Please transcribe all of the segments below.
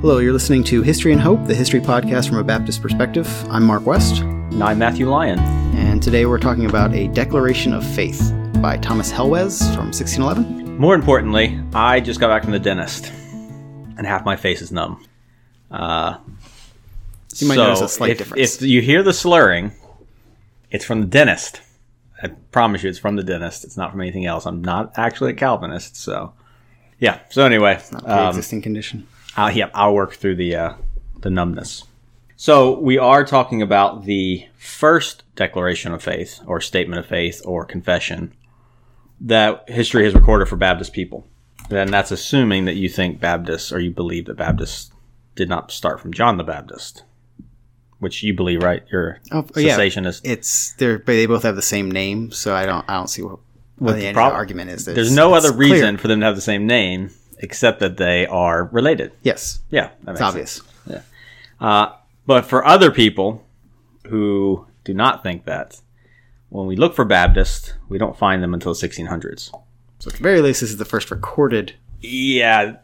Hello, you're listening to History and Hope, the history podcast from a Baptist perspective. I'm Mark West, And I'm Matthew Lyon. and today we're talking about a Declaration of Faith by Thomas Helwys from 1611. More importantly, I just got back from the dentist, and half my face is numb. Uh, You might so notice a slight if, difference. If you hear the slurring, it's from the dentist. I promise you, it's from the dentist. It's not from anything else. I'm not actually a Calvinist, so yeah. So anyway, Not a um, pre-existing condition. I'll, yeah, I'll work through the uh, the numbness. So we are talking about the first declaration of faith, or statement of faith, or confession that history has recorded for Baptist people. Then that's assuming that you think Baptists, or you believe that Baptists did not start from John the Baptist, which you believe, right? You're Oh, oh, yeah. successionist. It's they're they both have the same name, so I don't I don't see what, what the, the prob- argument is. There's It's- no other clear. reason for them to have the same name except that they are related. Yes, Yeah, that it's obvious. Uh, but for other people who do not think that, when we look for Baptists, we don't find them until the 1600s. So at the very least, this is the first recorded. Yeah,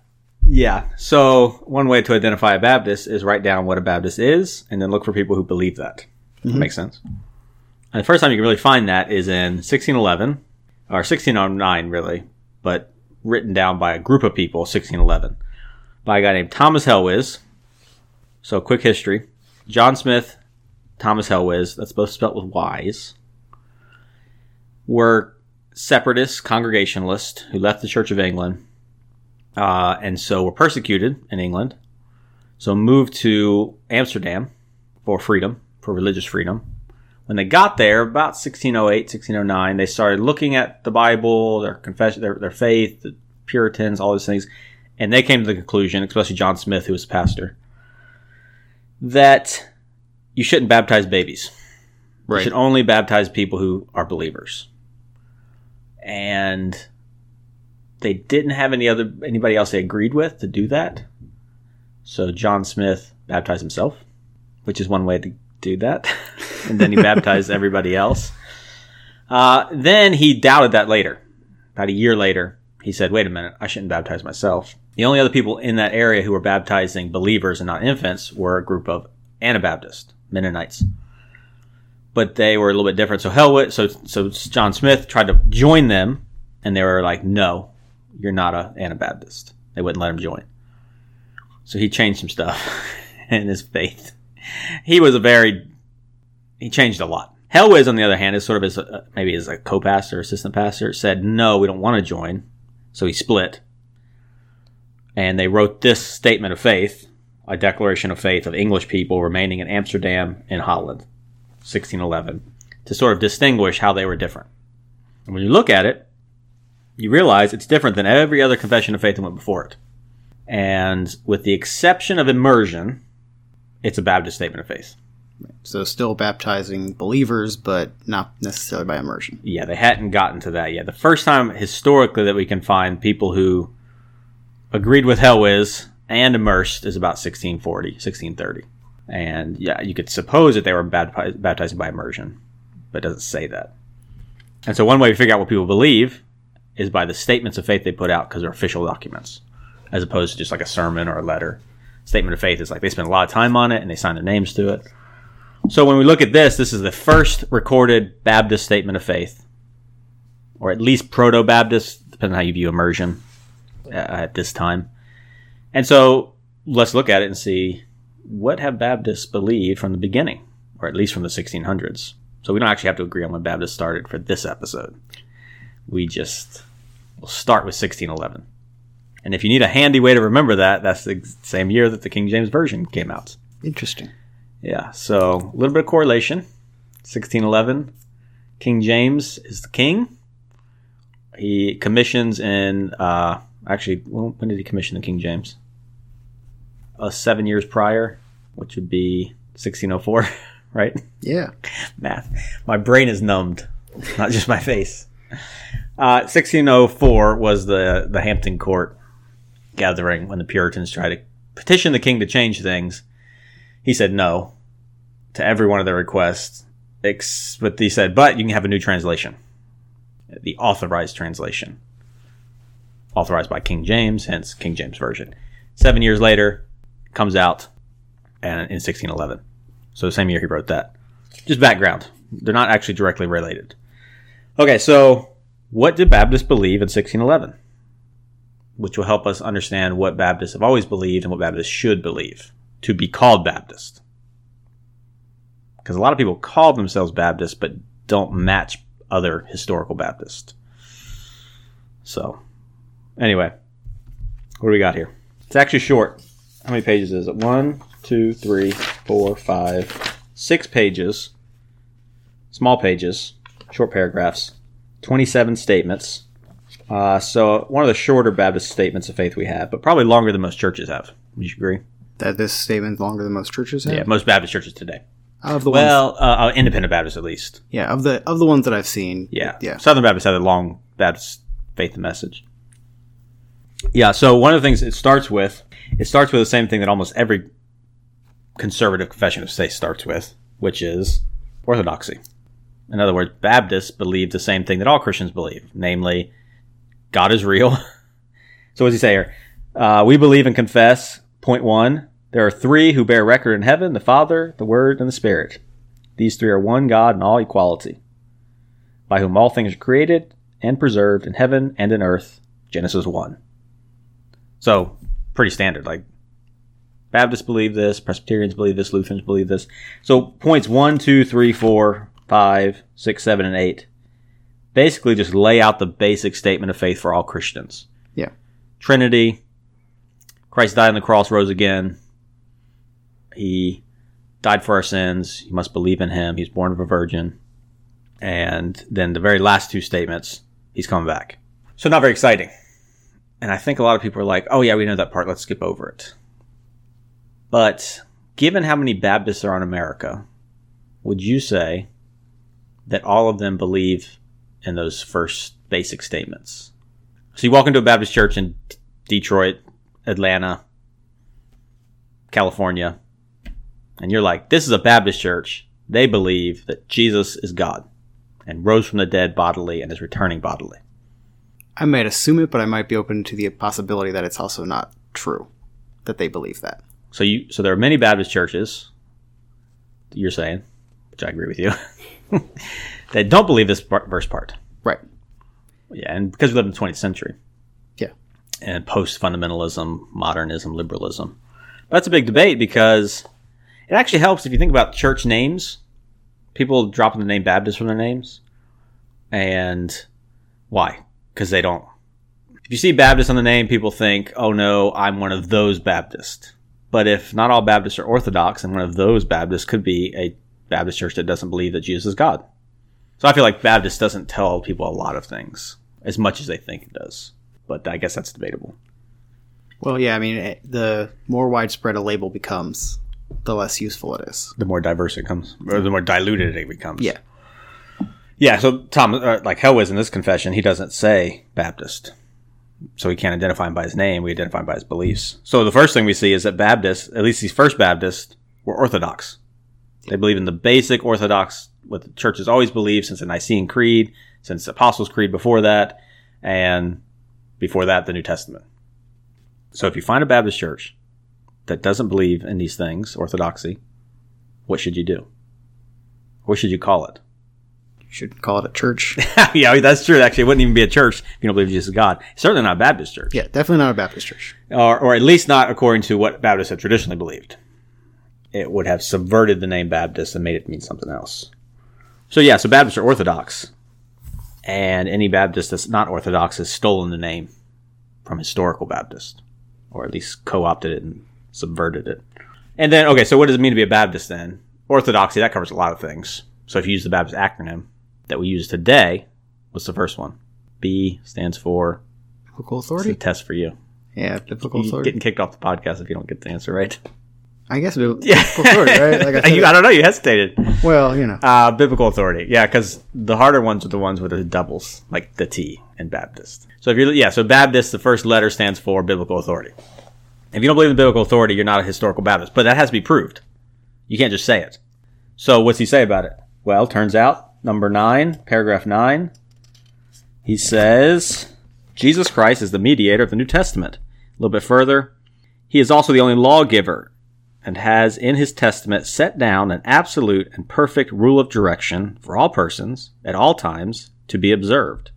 yeah. So one way to identify a Baptist is write down what a Baptist is, and then look for people who believe that. That makes sense. And the first time you can really find that is in 1611 or 1609, really, but written down by a group of people, 1611, by a guy named Thomas Helwys. So, quick history: John Smyth, Thomas Helwys. That's both spelt with Y's. Were separatists, Congregationalists who left the Church of England, uh, and so were persecuted in England. So moved to Amsterdam for freedom, for religious freedom. When they got there, about 1608, 1609, they started looking at the Bible, their confession, their, their faith, the Puritans, all those things, and they came to the conclusion, especially John Smyth, who was a pastor, that you shouldn't baptize babies. You should only baptize people who are believers. And they didn't have any other anybody else they agreed with to do that. So John Smith baptized himself, which is one way to do that. and then he baptized everybody else. Uh, then he doubted that later. About a year later, he said, wait a minute, I shouldn't baptize myself. The only other people in that area who were baptizing believers and not infants were a group of Anabaptists, Mennonites. But they were a little bit different. So Helwys, so so John Smyth tried to join them, and they were like, "No, you're not a Anabaptist." They wouldn't let him join. So he changed some stuff in his faith. He was a very he changed a lot. Helwys, on the other hand, is sort of as a, maybe as a co-pastor, assistant pastor, said, "No, we don't want to join." So he split, and they wrote this statement of faith, a declaration of faith of English people remaining in Amsterdam and Holland, 1611, to sort of distinguish how they were different. And when you look at it, you realize it's different than every other confession of faith that went before it. And with the exception of immersion, it's a Baptist statement of faith. So still baptizing believers, but not necessarily by immersion. Yeah, they hadn't gotten to that yet. The first time historically that we can find people who agreed with Helwys and immersed is about 1640, 1630. And yeah, you could suppose that they were bapti- baptizing by immersion, but it doesn't say that. And so one way to figure out what people believe is by the statements of faith they put out because they're official documents, as opposed to just like a sermon or a letter. Statement of faith is like they spend a lot of time on it and they sign their names to it. So when we look at this, this is the first recorded Baptist statement of faith, or at least Proto Baptist, depending on how you view immersion uh, at this time. And so let's look at it and see what have Baptists believed from the beginning, or at least from the 1600s. So we don't actually have to agree on when Baptists started for this episode. We just will start with 1611. And if you need a handy way to remember that, that's the same year that the King James Version came out. Interesting. Yeah, so a little bit of correlation. 1611, King James is the king. He commissions in, uh, actually, when did he commission the King James? Uh, seven years prior, which would be 1604, right? Yeah. Math. My brain is numbed, not just my face. Uh, 1604 was the, the Hampton Court gathering when the Puritans tried to petition the king to change things. He said no to every one of their requests, ex- but he said, but you can have a new translation, the authorized translation, authorized by King James, hence King James Version. Seven years later, comes out and in 1611. So the same year he wrote that. Just background. They're not actually directly related. Okay, so what did Baptists believe in 1611? Which will help us understand what Baptists have always believed and what Baptists should believe to be called Baptist. Because a lot of people call themselves Baptists but don't match other historical Baptists. So, anyway, what do we got here? It's actually short. How many pages is it? One, two, three, four, five, six pages. Small pages, short paragraphs, 27 statements. Uh, so, one of the shorter Baptist statements of faith we have, but probably longer than most churches have. Would you agree? That this statement's longer than most churches have. Yeah, most Baptist churches today. Of the Well, uh, uh, independent Baptists at least. yeah, of the of the ones that I've seen. Yeah. yeah. Southern Baptists have a long Baptist faith and message. Yeah, so one of the things it starts with, it starts with the same thing that almost every conservative confession of faith starts with, which is orthodoxy. In other words, Baptists believe the same thing that all Christians believe, namely, God is real. so what does he say here? Uh, we believe and confess, point one, there are three who bear record in heaven, the Father, the Word, and the Spirit. These three are one God in all equality by whom all things are created and preserved in heaven and in earth. Genesis 1. So, pretty standard. Like, Baptists believe this, Presbyterians believe this, Lutherans believe this. So, points 1, 2, 3, 4, 5, 6, 7, and 8 basically just lay out the basic statement of faith for all Christians. Yeah. Trinity, Christ died on the cross, rose again. He died for our sins. You must believe in him. He's born of a virgin. And then the very last two statements, he's coming back. So not very exciting. And I think a lot of people are like, oh yeah, we know that part. Let's skip over it. But given how many Baptists are in America, would you say that all of them believe in those first basic statements? So you walk into a Baptist church in Detroit, Atlanta, California, and you're like, this is a Baptist church. They believe that Jesus is God and rose from the dead bodily and is returning bodily. I might assume it, but I might be open to the possibility that it's also not true that they believe that. So you so there are many Baptist churches you're saying, which I agree with you, that don't believe this part, first part. Right. Yeah, and because we live in the 20th century. Yeah. And post fundamentalism, modernism, liberalism. But that's a big debate because it actually helps if you think about church names. People dropping the name Baptist from their names. And why? Because they don't. If you see Baptist on the name, people think, oh no, I'm one of those Baptists. But if not all Baptists are Orthodox, and one of those Baptists could be a Baptist church that doesn't believe that Jesus is God. So I feel like Baptist doesn't tell people a lot of things as much as they think it does. But I guess that's debatable. Well, yeah, I mean, eh, the more widespread a label becomes, the less useful it is. The more diverse it comes, or the more diluted it becomes. Yeah. Yeah. So Tom, uh, like Helwys in this confession, he doesn't say Baptist, so we can't identify him by his name. We identify him by his beliefs. So the first thing we see is that Baptists, at least these first Baptists, were Orthodox. They believe in the basic Orthodox, what the church has always believed since the Nicene Creed, since the Apostles' Creed before that, and before that, the New Testament. So if you find a Baptist church that doesn't believe in these things, orthodoxy, what should you do? What should you call it? You should call it a church. yeah, that's true. Actually, it wouldn't even be a church if you don't believe Jesus is God. Certainly not a Baptist church. yeah, definitely not a Baptist church. Or, or at least not according to what Baptists have traditionally believed. It would have subverted the name Baptist and made it mean something else. So yeah, so Baptists are Orthodox. And any Baptist that's not Orthodox has stolen the name from historical Baptist. Or at least co-opted it and subverted it. And then, okay, so what does it mean to be a Baptist then? Orthodoxy, that covers a lot of things. So if you use the Baptist acronym that we use today, what's the first one? B stands for Biblical it's a authority? test for you. Yeah, biblical You're authority. getting kicked off the podcast if you don't get the answer right. I guess bib- Yeah, biblical authority, right? Like I said, You- I don't know. You hesitated. well, you know. Uh, biblical authority. Yeah, because the harder ones are the ones with the doubles, like the T and Baptist. So if you're, yeah, so Baptist, the first letter stands for biblical authority. If you don't believe in biblical authority, you're not a historical Baptist. But that has to be proved. You can't just say it. So what's he say about it? Well, turns out, number nine, paragraph nine, he says, Jesus Christ is the mediator of the New Testament. A little bit further, he is also the only lawgiver and has in his testament set down an absolute and perfect rule of direction for all persons at all times to be observed,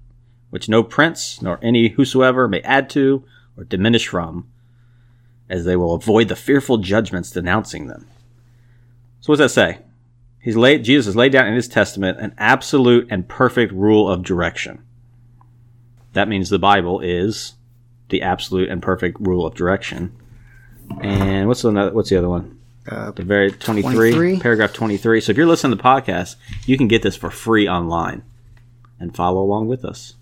which no prince nor any whosoever may add to or diminish from, as they will avoid the fearful judgments denouncing them. So what does that say? He's laid Jesus has laid down in his testament an absolute and perfect rule of direction. That means the Bible is the absolute and perfect rule of direction. And what's the what's the other one? Uh, The very 23, 23? paragraph 23. So if you're listening to the podcast, you can get this for free online and follow along with us.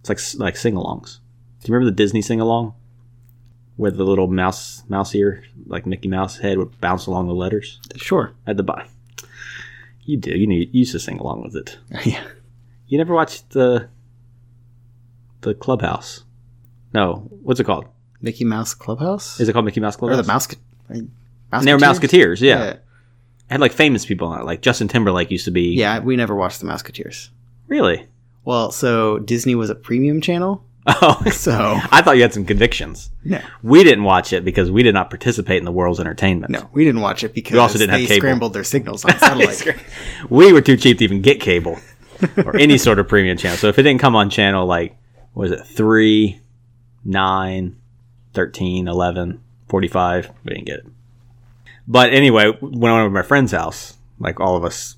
It's like like sing-alongs. Do you remember the Disney sing-along? Where the little mouse mouse ear, like Mickey Mouse head would bounce along the letters sure. at the bottom. You do. You need you used to sing along with it. yeah. You never watched the the Clubhouse? No. What's it called? Mickey Mouse Clubhouse? Is it called Mickey Mouse Clubhouse? or the Mouse? Mouse and they were Mouseketeers, yeah. yeah. It had like famous people on it. Like Justin Timberlake used to be. Yeah, we never watched the Mouseketeers. Really? Well, so Disney was a premium channel, Oh, so I thought you had some convictions. no, We didn't watch it because we did not participate in the world's entertainment. no, we didn't watch it because We also didn't have they cable. scrambled their signals on satellite. we were too cheap to even get cable or any sort of premium channel. So if it didn't come on channel like, what was it, 3, 9, 13, 11, 45, we didn't get it. But anyway, when I went over to my friend's house, like all of us,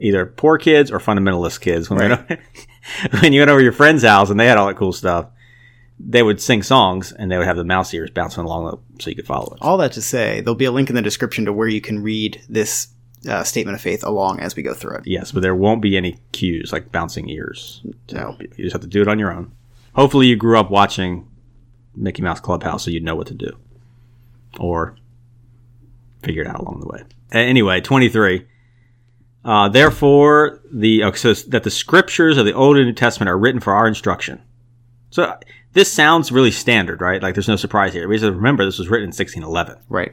either poor kids or fundamentalist kids, when, we went over- when you went over to your friend's house and they had all that cool stuff, they would sing songs and they would have the mouse ears bouncing along so you could follow it. All that to say, there'll be a link in the description to where you can read this uh, statement of faith along as we go through it. Yes, but there won't be any cues like bouncing ears. No. You just have to do it on your own. Hopefully, you grew up watching Mickey Mouse Clubhouse, so you'd know what to do, or figure it out along the way. Anyway, twenty three. Uh, therefore, the uh, so that the scriptures of the Old and New Testament are written for our instruction. So uh, this sounds really standard, right? Like there's no surprise here. We just remember this was written in 1611. Right.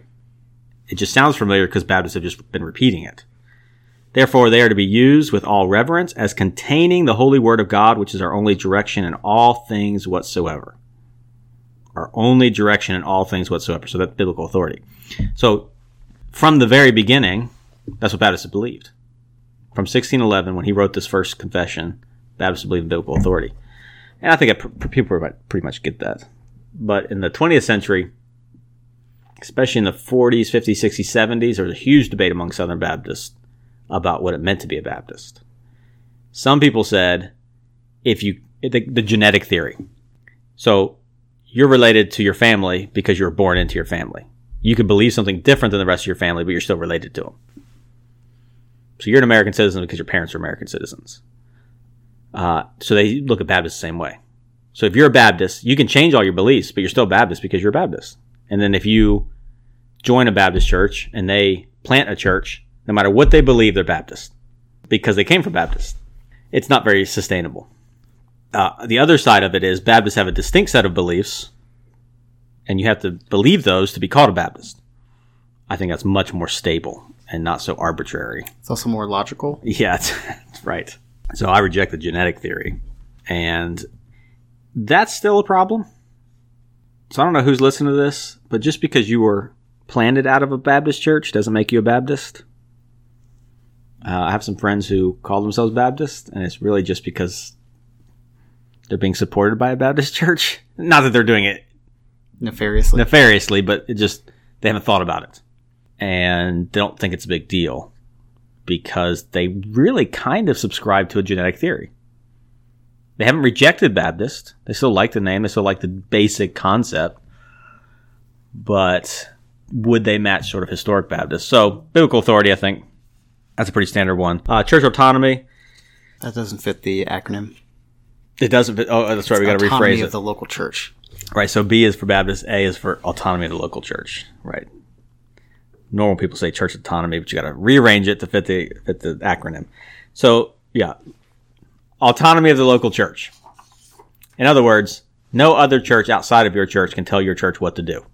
It just sounds familiar because Baptists have just been repeating it. Therefore, they are to be used with all reverence as containing the holy word of God, which is our only direction in all things whatsoever. Our only direction in all things whatsoever. So that's biblical authority. So from the very beginning, that's what Baptists have believed. From 1611, when he wrote this first confession, Baptists believe in biblical authority. And I think people pretty much- get that. But in the 20th century, especially in the 40s, 50s, 60s, 70s, there was a huge debate among Southern Baptists about what it meant to be a Baptist. Some people said, if you, the, the genetic theory. So you're related to your family because you were born into your family. You can believe something different than the rest of your family, but you're still related to them. So you're an American citizen because your parents are American citizens. Uh, so they look at Baptists the same way. So if you're a Baptist, you can change all your beliefs, but you're still Baptist because you're a Baptist. And then if you join a Baptist church and they plant a church, no matter what they believe, they're Baptist because they came from Baptist. It's not very sustainable. Uh, the other side of it is Baptists have a distinct set of beliefs, and you have to believe those to be called a Baptist. I think that's much more stable and not so arbitrary. It's also more logical. Yeah, it's, right. So I reject the genetic theory, and that's still a problem. So I don't know who's listening to this, but just because you were planted out of a Baptist church doesn't make you a Baptist. Uh, I have some friends who call themselves Baptist, and it's really just because they're being supported by a Baptist church. Not that they're doing it Nefariously. nefariously, but it just they haven't thought about it and don't think it's a big deal because they really kind of subscribe to a genetic theory. They haven't rejected Baptist. They still like the name. They still like the basic concept, but would they match sort of historic Baptist? So biblical authority, I think that's a pretty standard one. Uh, church autonomy. that doesn't fit the acronym. It doesn't. Fit, oh, that's right. We got to Autonomy rephrase of it. the local church. Right. So B is for Baptist, A is for autonomy of the local church. Right. Normal people say church autonomy, but you got to rearrange it to fit the fit the acronym. So yeah, autonomy of the local church. In other words, no other church outside of your church can tell your church what to do.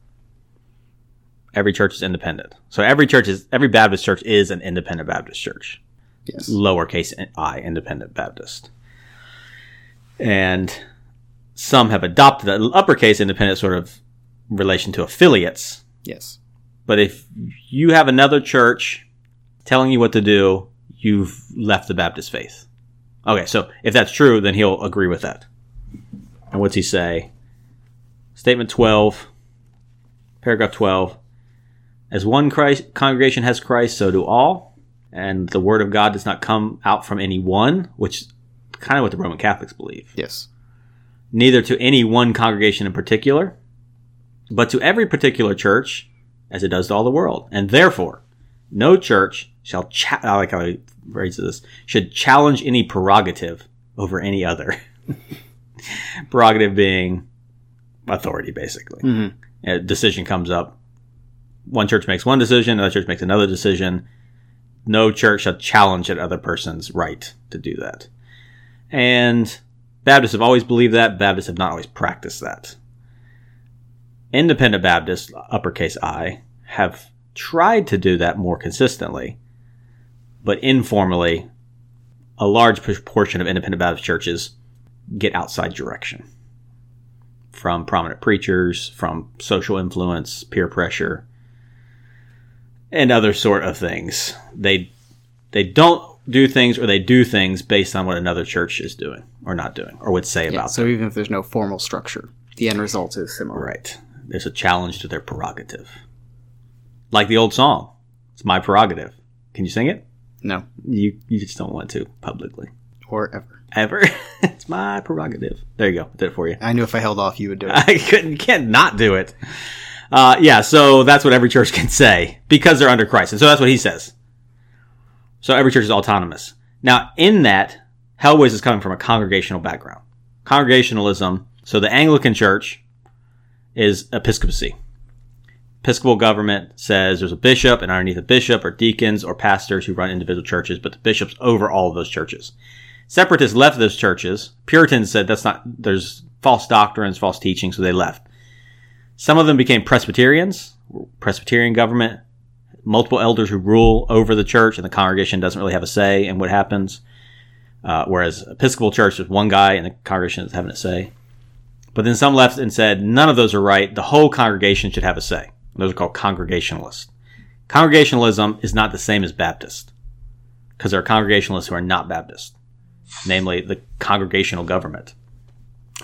Every church is independent. So every church is every Baptist church is an independent Baptist church Yes. lowercase i, independent Baptist. And some have adopted an uppercase independent sort of relation to affiliates. Yes. But if you have another church telling you what to do, you've left the Baptist faith. Okay, so if that's true, then he'll agree with that. And what's he say? Statement 12, paragraph 12. As one Christ, congregation has Christ, so do all. And the word of God does not come out from any one, which is kind of what the Roman Catholics believe. Yes. Neither to any one congregation in particular, but to every particular church, as it does to all the world. And therefore, no church shall, cha- I like how he phrases this, should challenge any prerogative over any other. prerogative being authority, basically. Mhm. A decision comes up. One church makes one decision, another church makes another decision. No church shall challenge another person's right to do that. And Baptists have always believed that. Baptists have not always practiced that. Independent Baptists, uppercase I, have tried to do that more consistently, but informally, a large proportion of independent Baptist churches get outside direction from prominent preachers, from social influence, peer pressure, and other sort of things. They they don't do things or they do things based on what another church is doing or not doing or would say Yeah, about so even if there's no formal structure, the end result is similar. Right. There's a challenge to their prerogative. Like the old song. It's my prerogative. Can you sing it? No. You you just don't want to publicly. Or ever. Ever. it's my prerogative. There you go. Did it for you. I knew if I held off, you would do it. I couldn't you can't not do it. Uh, yeah, so that's what every church can say because they're under Christ. And so that's what he says. So every church is autonomous. Now, in that, Helwys is coming from a congregational background. Congregationalism, so the Anglican church is episcopacy. Episcopal government says there's a bishop, and underneath a bishop are deacons or pastors who run individual churches, but the bishop's over all of those churches. Separatists left those churches. Puritans said that's not, there's false doctrines, false teaching, so they left. Some of them became Presbyterians, Presbyterian government, multiple elders who rule over the church, and the congregation doesn't really have a say in what happens. Uh, whereas Episcopal church is one guy, and the congregation is having a say. But then some left and said none of those are right. The whole congregation should have a say. Those are called congregationalists. Congregationalism is not the same as Baptist because there are congregationalists who are not Baptist, namely the congregational government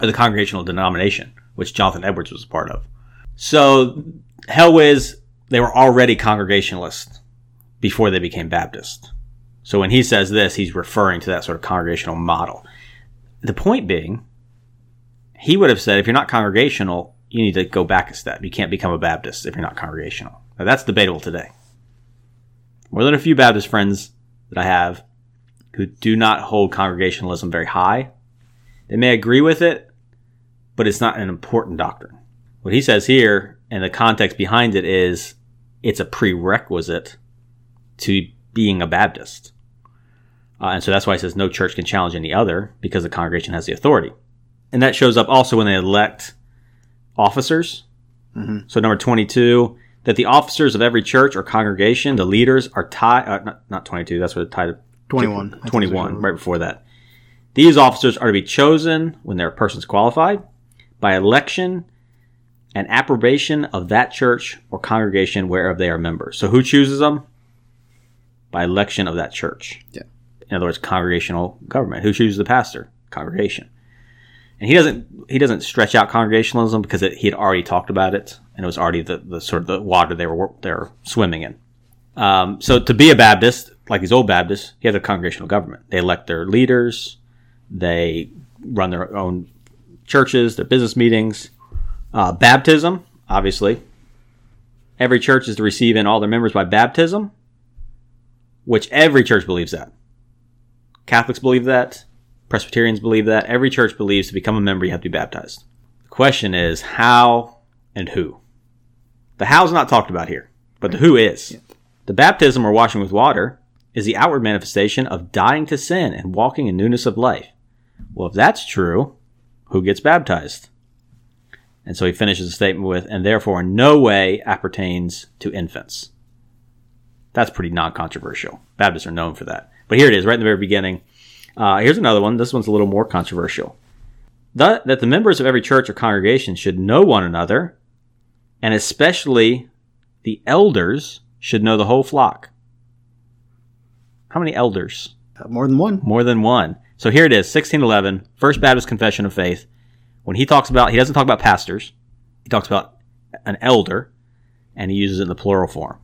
or the congregational denomination, which Jonathan Edwards was a part of. So Helwys, they were already congregationalists before they became Baptist. So when he says this, he's referring to that sort of congregational model. The point being, he would have said, if you're not congregational, you need to go back a step. You can't become a Baptist if you're not congregational. Now, that's debatable today. More than a few Baptist friends that I have who do not hold congregationalism very high. They may agree with it, but it's not an important doctrine. What he says here, and the context behind it is it's a prerequisite to being a Baptist. Uh, and so that's why he says no church can challenge any other because the congregation has the authority. And that shows up also when they elect officers. Mhm. So number 22, that the officers of every church or congregation, the leaders, are tied, uh, not, not 22, that's what the title 21. 21, right before that. These officers are to be chosen when their person's qualified by election and approbation of that church or congregation whereof they are members. So who chooses them? By election of that church. Yeah. In other words, congregational government. Who chooses the pastor? Congregation. And he doesn't he doesn't stretch out congregationalism because it, he had already talked about it and it was already the, the sort of the water they were they were swimming in. Um, so to be a Baptist, like these old Baptists, you have a congregational government. They elect their leaders, they run their own churches, their business meetings. Uh, baptism, obviously. Every church is to receive in all their members by baptism, which every church believes that. Catholics believe that. Presbyterians believe that. Every church believes to become a member, you have to be baptized. The question is how and who. The how's not talked about here, but the who is. The baptism or washing with water is the outward manifestation of dying to sin and walking in newness of life. Well, if that's true, who gets baptized? And so he finishes the statement with, and therefore in no way appertains to infants. That's pretty non controversial. Baptists are known for that. But here it is, right in the very beginning. Uh, here's another one. This one's a little more controversial. That, that the members of every church or congregation should know one another, and especially the elders should know the whole flock. How many elders? Uh, more than one. More than one. So here it is, 1611, First Baptist Confession of Faith. When he talks about, he doesn't talk about pastors. He talks about an elder, and he uses it in the plural form.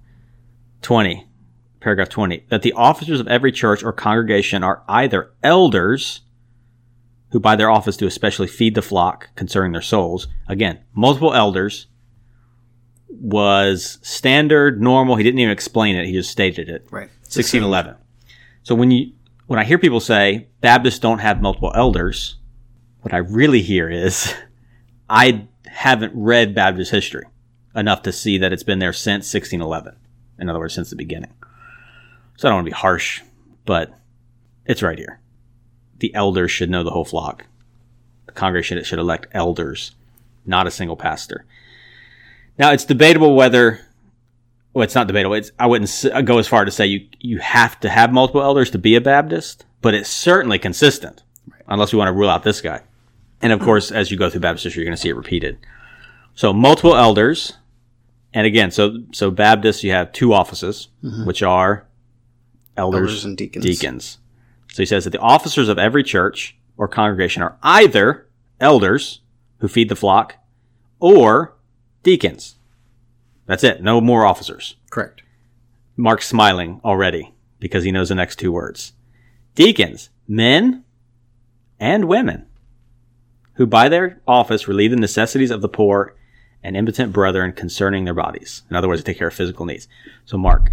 20, paragraph 20, that the officers of every church or congregation are either elders, who by their office do especially feed the flock concerning their souls. Again, multiple elders was standard, normal. He didn't even explain it. He just stated it. Right. 1611. So when you when I hear people say Baptists don't have multiple elders, what I really hear is I haven't read Baptist history enough to see that it's been there since 1611. In other words, since the beginning. So I don't want to be harsh, but it's right here. The elders should know the whole flock. The congregation should elect elders, not a single pastor. Now it's debatable whether well, it's not debatable. It's, I wouldn't go as far to say you you have to have multiple elders to be a Baptist, but it's certainly consistent, unless we want to rule out this guy. And of course, as you go through Baptist history, you're going to see it repeated. So multiple elders, and again, so so Baptists, you have two offices, mm-hmm. which are elders, Elders and deacons. deacons. So he says that the officers of every church or congregation are either elders who feed the flock or deacons. That's it. No more officers. Correct. Mark's smiling already because he knows the next two words. Deacons, men and women, who by their office relieve the necessities of the poor and impotent brethren concerning their bodies. In other words, they take care of physical needs. So, Mark,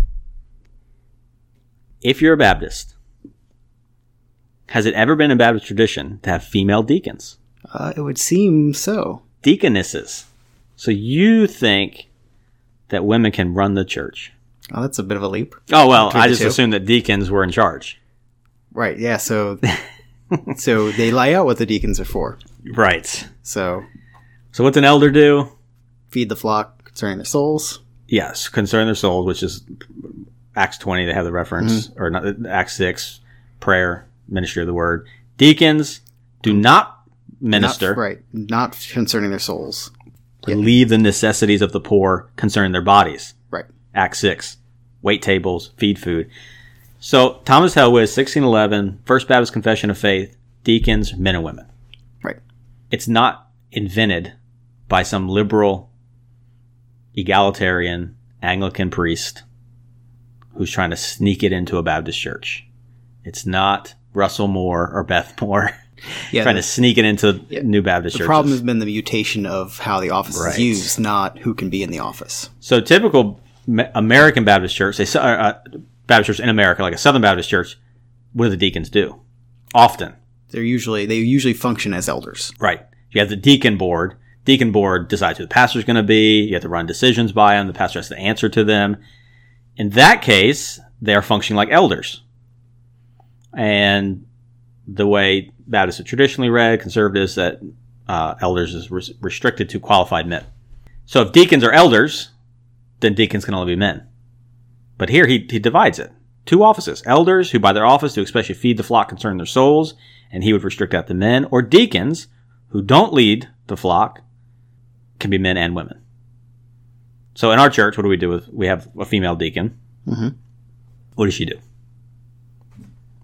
if you're a Baptist, has it ever been a Baptist tradition to have female deacons? Uh, it would seem so. Deaconesses. So you think that women can run the church? Oh, that's a bit of a leap. Oh well, I just two. assumed that deacons were in charge. Right. Yeah. So, so they lay out what the deacons are for. Right. So So what's an elder do? feed the flock concerning their souls. Yes, concern their souls, which is Acts twenty. They have the reference, mm-hmm. or not Acts six, prayer, ministry of the word. Deacons do not minister, Not, right. Not concerning their souls. relieve the necessities of the poor concerning their bodies. Right. Act 6. Wait tables, feed food. So, Thomas Helwys, 1611, First Baptist Confession of Faith, deacons, men and women. Right. It's not invented by some liberal, egalitarian, Anglican priest who's trying to sneak it into a Baptist church. It's not Russell Moore or Beth Moore Yeah. trying the, to sneak it into new Baptist church. the churches. problem has been the mutation of how the office Right. is used, not who can be in the office. So typical American Baptist church, they, uh, uh, Baptist church in America, like a Southern Baptist church, what do the deacons do? Often, They're usually they usually function as elders. right? You have the deacon board. Deacon board decides who the pastor's going to be. You have to run decisions by them. The pastor has to answer to them. In that case, they are functioning like elders. And the way Baptists are traditionally read, conservatives, that uh, elders is res- restricted to qualified men. So if deacons are elders, then deacons can only be men. But here he, he divides it. Two offices. Elders, who by their office do especially feed the flock concerning their souls, and he would restrict that to men, or deacons, who don't lead the flock, can be men and women. So in our church, what do we do with, we have a female deacon. Mhm. What does she do?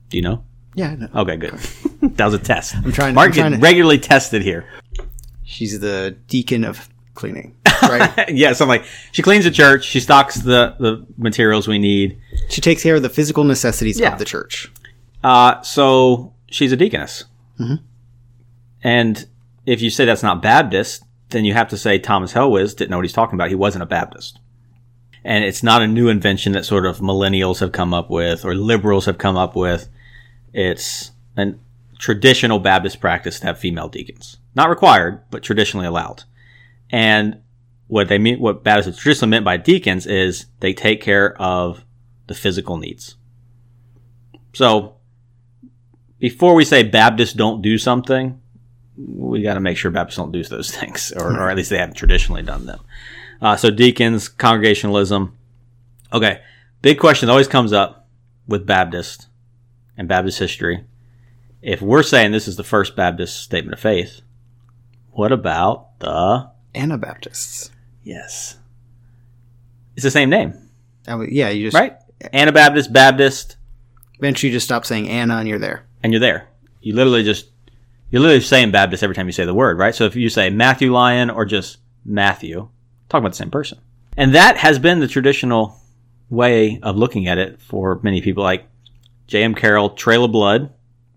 Do you know? Yeah, no. Okay, good. that was a test. I'm trying- Mark I'm trying to- regularly tested here. she's the deacon of cleaning. Right. yeah, so I'm like, she cleans the church, she stocks the, the materials we need. she takes care of the physical necessities Yeah. of the church. Uh, so she's a deaconess. Mhm. And if you say that's not Baptist, then you have to say Thomas Helwys didn't know what he's talking about. He wasn't a Baptist. And it's not a new invention that sort of millennials have come up with or liberals have come up with. It's a traditional Baptist practice to have female deacons. Not required, but traditionally allowed. And what they mean, what Baptists traditionally meant by deacons is they take care of the physical needs. So before we say Baptists don't do something, we got to make sure Baptists don't do those things, or, or at least they haven't traditionally done them. Uh, so deacons, congregationalism. Okay, big question that always comes up with Baptist and Baptist history. If we're saying this is the first Baptist statement of faith, what about the Anabaptists. yes? It's the same name, would- yeah, you just right? Anabaptist, Baptist, eventually you just stop saying Anna and you're there. and you're there. You literally just you're literally saying Baptist every time you say the word, right? So if you say Matthew Lyon or just Matthew, talking about the same person. And that has been the traditional way of looking at it for many people like J.M. Carroll, Trail of Blood,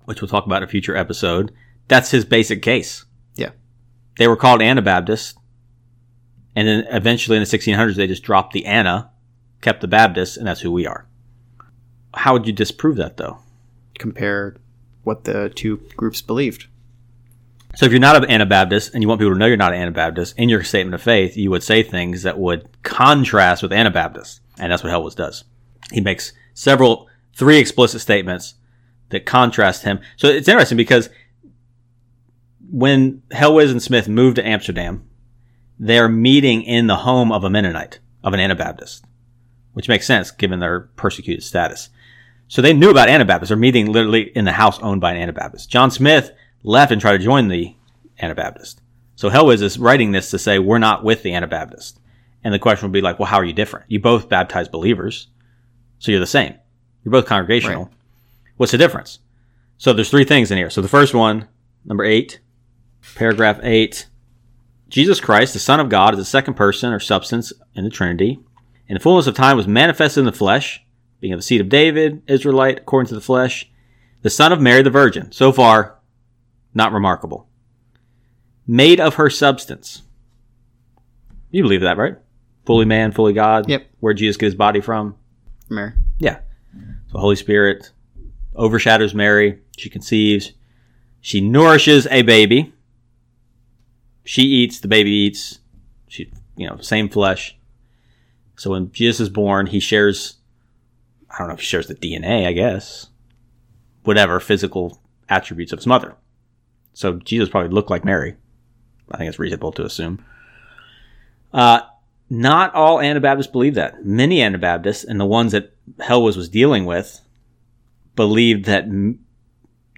which we'll talk about in a future episode. That's his basic case. Yeah. They were called Anabaptists. And then eventually in the 1600s, they just dropped the Anna, kept the Baptist, and that's who we are. How would you disprove that though? Compare what the two groups believed. So if you're not an Anabaptist and you want people to know you're not an Anabaptist, in your statement of faith, you would say things that would contrast with Anabaptists. And that's what Helwys does. He makes several, three explicit statements that contrast him. So it's interesting because when Helwys and Smyth moved to Amsterdam, they're meeting in the home of a Mennonite, of an Anabaptist, which makes sense given their persecuted status. So they knew about Anabaptists. They're meeting literally in the house owned by an Anabaptist. John Smyth left and tried to join the Anabaptist. So Helwys is writing this to say we're not with the Anabaptist. And the question would be like, well, how are you different? You both baptize believers, so you're the same. You're both congregational. Right. What's the difference? So there's three things in here. So the first one, number eight, paragraph eight, Jesus Christ, the Son of God, is the second person or substance in the Trinity. In the fullness of time was manifested in the flesh, being of the seed of David, Israelite, according to the flesh, the son of Mary the Virgin. So far, not remarkable. Made of her substance. You believe that, right? Fully man, fully God. Yep. Where Jesus get his body from. Mary. Yeah. So Holy Spirit overshadows Mary. She conceives. She nourishes a baby. She eats, the baby eats. She, you know, same flesh. So when Jesus is born, he shares, I don't know if he shares the DNA, I guess, whatever physical attributes of his mother. So Jesus probably looked like Mary. I think it's reasonable to assume. Uh, not all Anabaptists believe that. Many Anabaptists, and the ones that Helwys was dealing with, believed that m-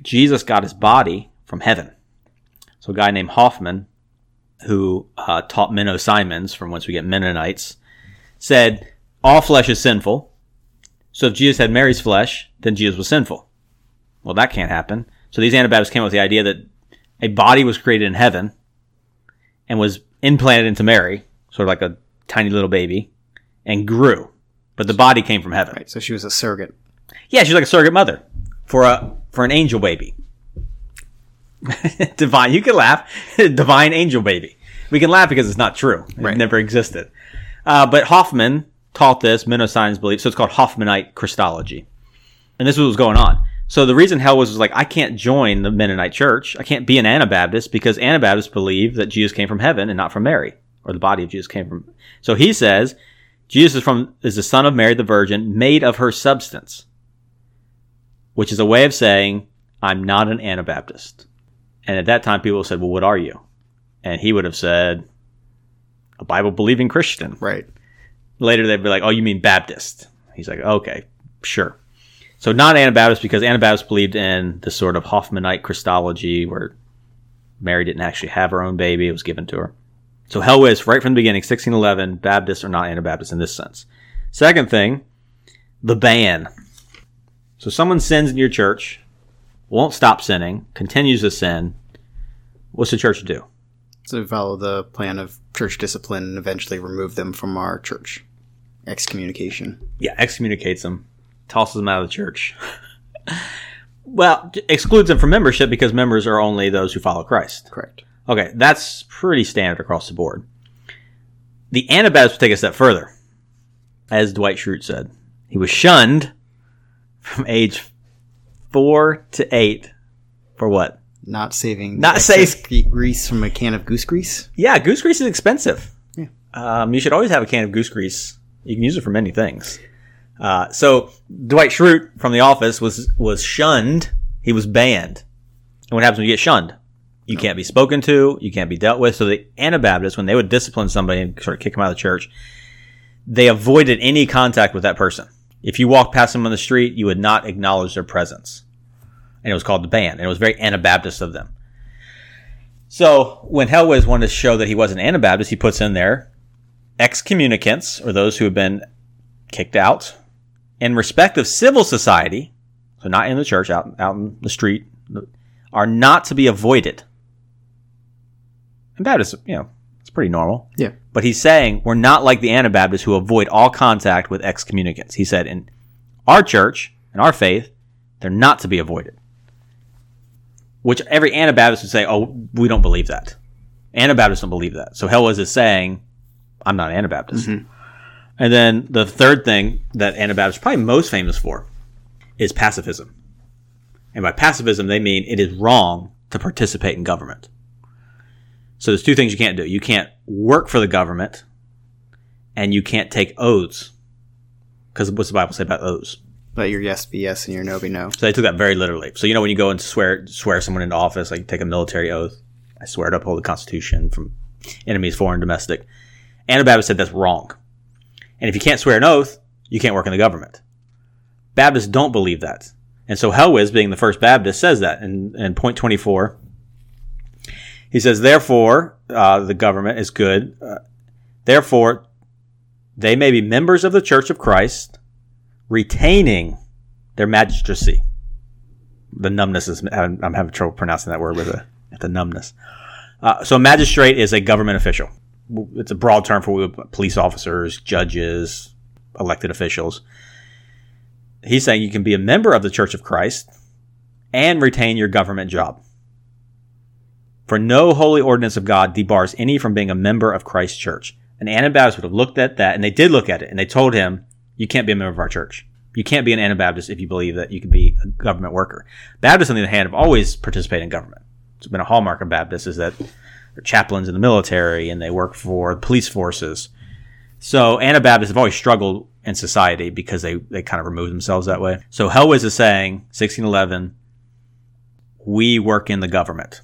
Jesus got his body from heaven. So a guy named Hoffman, who uh, taught Menno Simons, from whence we get Mennonites, said all flesh is sinful. So if Jesus had Mary's flesh, then Jesus was sinful. Well, that can't happen. So these Anabaptists came up with the idea that a body was created in heaven and was implanted into Mary, sort of like a tiny little baby, and grew. But the body came from heaven. Right. So she was a surrogate. Yeah, she's like a surrogate mother for a for an angel baby. Divine, you can laugh. Divine angel baby. We can laugh because it's not true. It Right. never existed. Uh, but Hoffman taught this Menno belief, so it's called Hoffmanite Christology, and this is what was going on. So the reason Helwys, was like, I can't join the Mennonite Church. I can't be an Anabaptist because Anabaptists believe that Jesus came from heaven and not from Mary, or the body of Jesus came from. So he says Jesus is from is the son of Mary the Virgin, made of her substance, which is a way of saying I'm not an Anabaptist. And at that time, people said, "Well, what are you?" And he would have said, "A Bible believing Christian." Right. Later, they'd be like, "Oh, you mean Baptist?" He's like, "Okay, sure." So not Anabaptist because Anabaptists believed in this sort of Hoffmanite Christology where Mary didn't actually have her own baby; it was given to her. So Helwys, right from the beginning, 1611, Baptists are not Anabaptists in this sense. Second thing, the ban. So someone sins in your church, won't stop sinning, continues to sin. What's the church to do? So follow the plan of church discipline and eventually remove them from our church. Excommunication. Yeah, excommunicates them, tosses them out of the church. well, excludes them from membership because members are only those who follow Christ. Correct. Okay, that's pretty standard across the board. The Anabaptists would take a step further. As Dwight Schrute said, he was shunned from age four to eight for what? Not saving Not save- grease from a can of goose grease. Yeah, goose grease is expensive. Yeah. Um, you should always have a can of goose grease. You can use it for many things. Uh, so Dwight Schrute from The Office was was shunned. He was banned. And what happens when you get shunned? You can't be spoken to. You can't be dealt with. So the Anabaptists, when they would discipline somebody and sort of kick them out of the church, they avoided any contact with that person. If you walked past them on the street, you would not acknowledge their presence. And it was called the ban. And it was very Anabaptist of them. So when Helwys wanted to show that he wasn't Anabaptist, he puts in there excommunicants, or those who have been kicked out, in respect of civil society, so not in the church, out, out in the street, are not to be avoided. And Baptists, you know, it's pretty normal. Yeah. But he's saying we're not like the Anabaptists who avoid all contact with excommunicants. He said in our church and our faith, they're not to be avoided. Which every Anabaptist would say, oh, we don't believe that. Anabaptists don't believe that. So Helwys is saying, I'm not Anabaptist. Mm-hmm. And then the third thing that Anabaptists are probably most famous for is pacifism. And by pacifism, they mean it is wrong to participate in government. So there's two things you can't do. You can't work for the government and you can't take oaths. Because what's the Bible say about oaths? Let your yes be yes and your no be no. So they took that very literally. So you know when you go and swear swear someone into office, like take a military oath, I swear to uphold the Constitution from enemies, foreign, domestic. Anabaptists said that's wrong. And if you can't swear an oath, you can't work in the government. Baptists don't believe that. And so Helwys, being the first Baptist, says that in, in point 24. He says, therefore, uh, the government is good. Uh, therefore, they may be members of the Church of Christ, retaining their magistracy. The numbness is, I'm, I'm having trouble pronouncing that word with the, the numbness. Uh, so a magistrate is a government official. It's a broad term for police officers, judges, elected officials. He's saying you can be a member of the Church of Christ and retain your government job. For no holy ordinance of God debars any from being a member of Christ's church. An Anabaptist would have looked at that, and they did look at it, and they told him, You can't be a member of our church. You can't be an Anabaptist if you believe that you can be a government worker. Baptists, on the other hand, have always participated in government. It's been a hallmark of Baptists is that they're chaplains in the military and they work for police forces. So Anabaptists have always struggled in society because they, they kind of remove themselves that way. So Helwys is saying, 1611, we work in the government.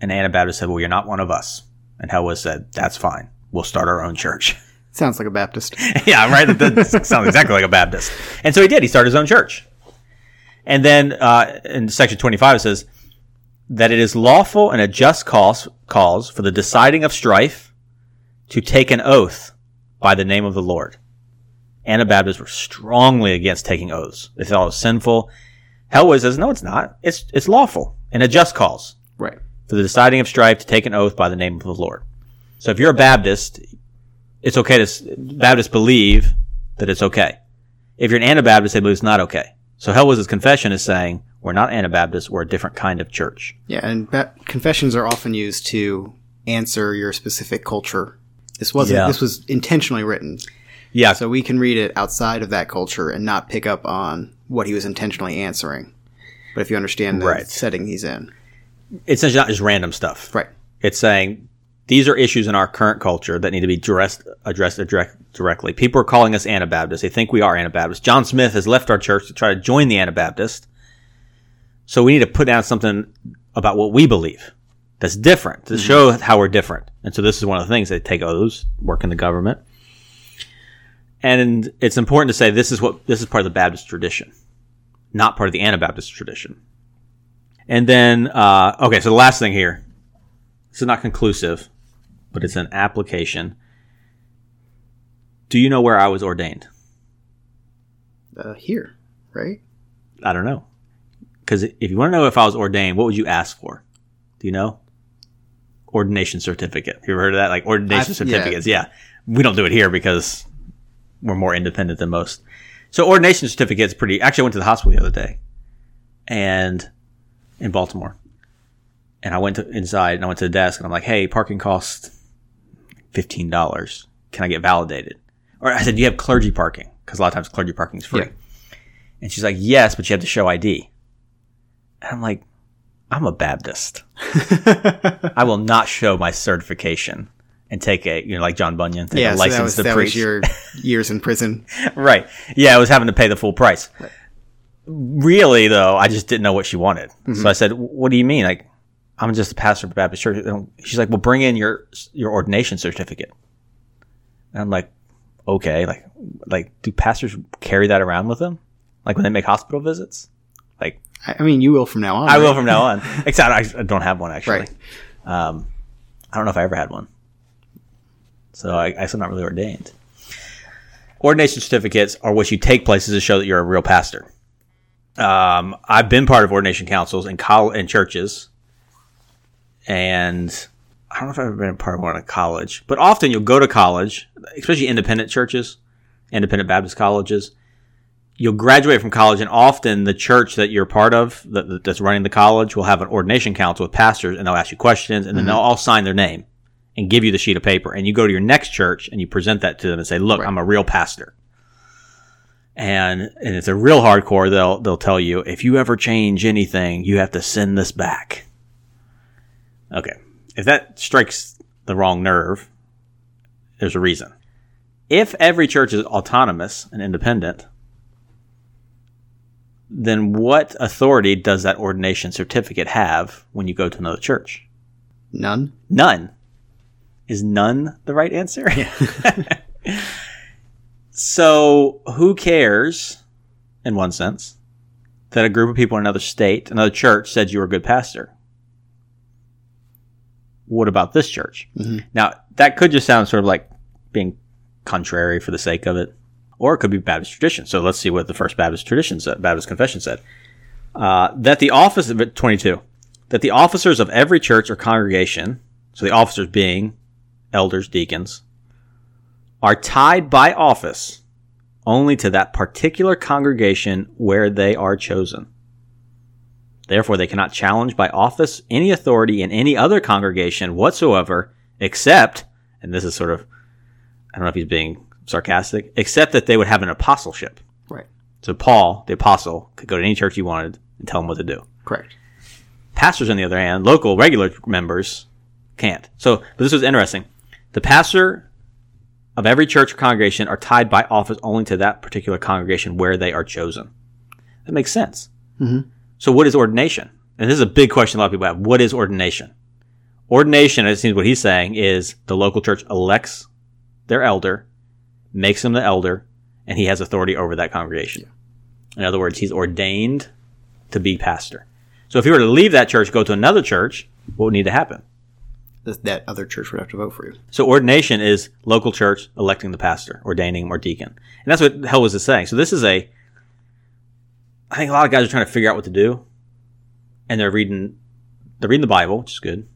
And Anabaptist said, well, you're not one of us. And Helwys said, that's fine. We'll start our own church. Sounds like a Baptist. yeah, right. That sounds exactly like a Baptist. And so he did. He started his own church. And then uh, in section 25, it says that it is lawful and a just cause, cause for the deciding of strife to take an oath by the name of the Lord. Anabaptists were strongly against taking oaths. They thought it was sinful. Helwys says, no, it's not. It's, it's lawful and a just cause Right. for the deciding of strife to take an oath by the name of the Lord. So if you're a Baptist, it's okay to, Baptists believe that it's okay. If you're an Anabaptist, they believe it's not okay. So Helwys' confession is saying, we're not Anabaptists, we're a different kind of church. Yeah, and ba- confessions are often used to answer your specific culture. This wasn't. Yeah. This was intentionally written, Yeah. so we can read it outside of that culture and not pick up on what he was intentionally answering. But if you understand the Right. setting he's in, it's not just random stuff. right? It's saying these are issues in our current culture that need to be addressed, addressed direct, directly. People are calling us Anabaptists. They think we are Anabaptists. John Smyth has left our church to try to join the Anabaptist. So we need to put down something about what we believe that's different to show how we're different. And so this is one of the things they take oaths, work in the government. And it's important to say this is what this is part of the Baptist tradition, not part of the Anabaptist tradition. And then, uh, okay, so the last thing here this is not conclusive, but it's an application. Do you know where I was ordained? Uh, here, right? I don't know. Because if you want to know if I was ordained, what would you ask for? Do you know? Ordination certificate. You ever heard of that? Like ordination I've- yeah. certificates. Yeah. We don't do it here because we're more independent than most. So ordination certificate is pretty. Actually, I went to the hospital the other day, and in Baltimore, and I went to, inside and I went to the desk and I'm like, "Hey, parking costs fifteen dollars. Can I get validated?" Or I said, "Do you have clergy parking?" Because a lot of times clergy parking is free. Yeah. And she's like, "Yes, but you have to show ID." And I'm like, "I'm a Baptist. I will not show my certification." And take a, you know, like John Bunyan, take yeah, a so license that was to that preach. was your years in prison. right. Yeah, I was having to pay the full price. Really, though, I just didn't know what she wanted. So mm-hmm. I said, "What do you mean? Like, I'm just a pastor of a Baptist church." And She's like, "Well, bring in your your ordination certificate." And I'm like, "Okay, like, like, do pastors carry that around with them? Like when they make hospital visits? Like, I, mean, you will from now on. I right? will from now on. Except I, I don't have one actually. Right. Um, I don't know if I ever had one. So I, I guess I'm not really ordained. Ordination certificates are what you take places to show that you're a real pastor. Um, I've been part of ordination councils in col- in churches, and I don't know if I've ever been a part of one at college, but often you'll go to college, especially independent churches, independent Baptist colleges. You'll graduate from college, and often the church that you're part of, that, that's running the college, will have an ordination council with pastors, and they'll ask you questions, and then mm-hmm. they'll all sign their name and give you the sheet of paper. And you go to your next church and you present that to them and say, "Look, Right. I'm a real pastor." And and it's a real hardcore. They'll they'll tell you if you ever change anything, you have to send this back. Okay, if that strikes the wrong nerve, there's a reason. If every church is autonomous and independent, then what authority does that ordination certificate have when you go to another church? None. None. Is none the right answer? Yeah. so, who cares, in one sense, that a group of people in another state, another church, said you were a good pastor? What about this church? Now, that could just sound sort of like being contrary for the sake of it, or it could be Baptist tradition. So, let's see what the first Baptist tradition said, Baptist confession said. Uh, that the office of 22, that the officers of every church or congregation, so the officers being elders, deacons, are tied by office only to that particular congregation where they are chosen. Therefore, they cannot challenge by office any authority in any other congregation whatsoever, except, and this is sort of, I don't know if he's being sarcastic, except that they would have an apostleship. Right. So Paul, the apostle, could go to any church he wanted and tell them what to do. Correct. Pastors, on the other hand, local regular members can't. So, but this was interesting. The pastor of every church or congregation are tied by office only to that particular congregation where they are chosen. That makes sense. Mhm. So, what is ordination? And this is a big question a lot of people have. What is ordination? Ordination, it seems what he's saying, is the local church elects their elder, makes him the elder, and he has authority over that congregation. In other words, he's ordained to be pastor. So if he were to leave that church, go to another church, what would need to happen? That other church would have to vote for you. So ordination is local church electing the pastor, ordaining him or deacon. And that's what Helwys saying. So this is a, I think a lot of guys are trying to figure out what to do. And they're reading, they're reading the Bible, which is good.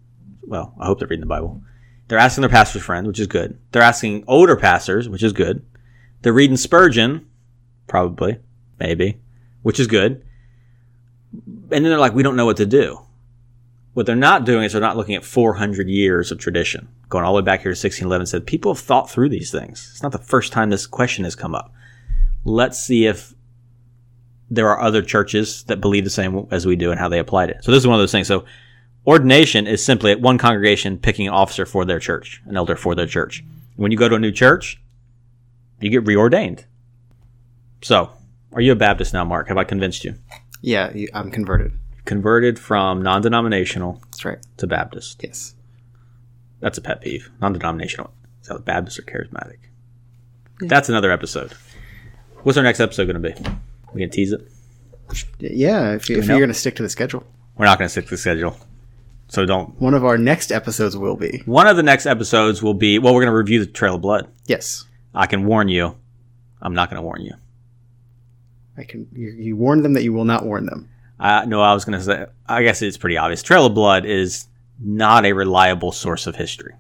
Well, I hope they're reading the Bible. They're asking their pastor's friend, which is good. They're asking older pastors, which is good. They're reading Spurgeon, probably, maybe, which is good. And then they're like, we don't know what to do. What they're not doing is they're not looking at 400 years of tradition, going all the way back here to 1611. Said people have thought through these things. It's not the first time this question has come up. Let's see if there are other churches that believe the same as we do and how they applied it. So this is one of those things. So ordination is simply at one congregation picking an officer for their church, an elder for their church. When you go to a new church, you get reordained. So, are you a Baptist now, Mark? Have I convinced you? Yeah, I'm converted. Converted from non-denominational That's right. to Baptist. Yes. That's a pet peeve. Non-denominational. Is that Baptist or charismatic? That's another episode. What's our next episode going to be? We can tease it. Yeah, if, you, if you're going to stick to the schedule. We're not going to stick to the schedule, so don't. One of our next episodes will be. One of the next episodes will be well. We're going to review the Trail of Blood. Yes. I can warn you. I'm not going to warn you. I can. You, you warn them that you will not warn them. Uh, no, I was going to say. I guess it's pretty obvious. Trail of Blood is not a reliable source of history,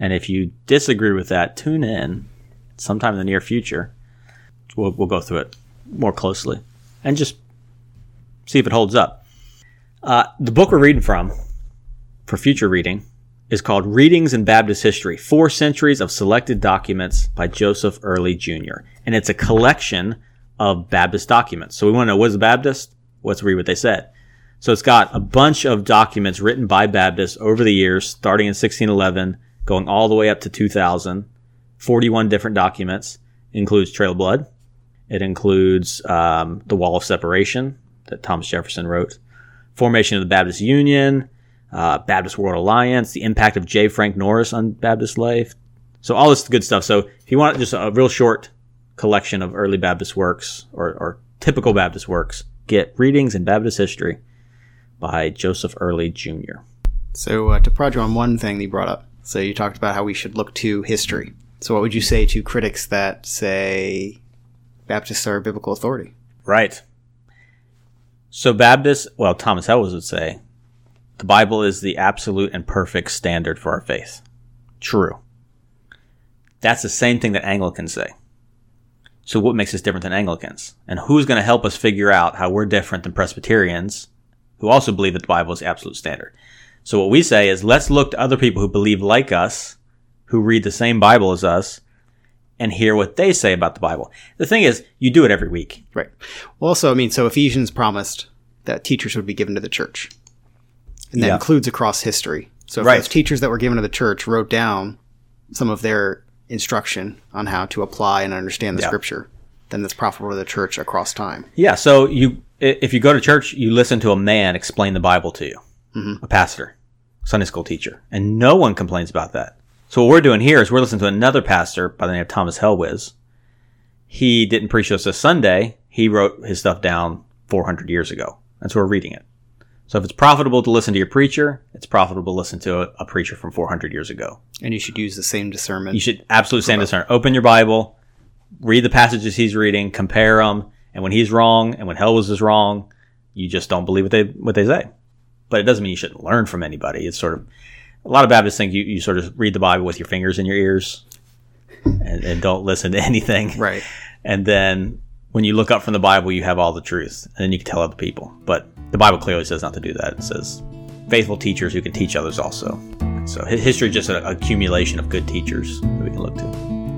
and if you disagree with that, tune in sometime in the near future. We'll we'll go through it more closely and just see if it holds up. Uh, the book we're reading from for future reading is called Readings in Baptist History Four Centuries of Selected Documents by Joseph Early Jr. And it's a collection of Baptist documents. So we want to know what's a Baptist? Let's read what they said. So it's got a bunch of documents written by Baptists over the years, starting in 1611, going all the way up to 2000. 41 different documents. Includes Trail of Blood. It includes um, the Wall of Separation that Thomas Jefferson wrote, formation of the Baptist Union, uh, Baptist World Alliance, the impact of J. Frank Norris on Baptist life. So all this good stuff. So if you want just a real short collection of early Baptist works or, or typical Baptist works, get Readings in Baptist History by Joseph Early Jr. So uh, to prod you on one thing that you brought up, So you talked about how we should look to history. So what would you say to critics that say Baptists are a biblical authority? Right. So Baptists, well, Thomas Helwys would say, the Bible is the absolute and perfect standard for our faith. True. That's the same thing that Anglicans say. So what makes us different than Anglicans? And who's going to help us figure out how we're different than Presbyterians who also believe that the Bible is the absolute standard? So what we say is let's look to other people who believe like us, who read the same Bible as us, and hear what they say about the Bible. The thing is, you do it every week. Right. Well, also, I mean, so Ephesians promised that teachers would be given to the church. And that Yeah. includes across history. So if Right. those teachers that were given to the church wrote down some of their instruction on how to apply and understand the Yeah. scripture, then that's profitable to the church across time. Yeah, so you if you go to church, you listen to a man explain the Bible to you, mm-hmm. a pastor, Sunday school teacher, and no one complains about that. So what we're doing here is we're listening to another pastor by the name of Thomas Helwys. He didn't preach us this Sunday. He wrote his stuff down 400 years ago, and so we're reading it. So if it's profitable to listen to your preacher, it's profitable to listen to a, a preacher from 400 years ago. And you should use the same discernment. You should absolutely stand discern. Open your Bible, read the passages he's reading, compare them, and when he's wrong and when Helwys is wrong, you just don't believe what they what they say. But it doesn't mean you shouldn't learn from anybody. It's sort of a lot of Baptists think you, you sort of read the Bible with your fingers in your ears and, and don't listen to anything. right. And then when you look up from the Bible, you have all the truth, and then you can tell other people. But the Bible clearly says not to do that. It says faithful teachers who can teach others also. So history is just an accumulation of good teachers that we can look to.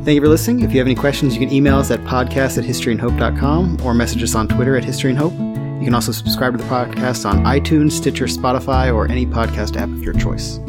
Thank you for listening. If you have any questions, you can email us at podcast at historyandhope.com or message us on Twitter at historyandhope. You can also subscribe to the podcast on iTunes, Stitcher, Spotify, or any podcast app of your choice.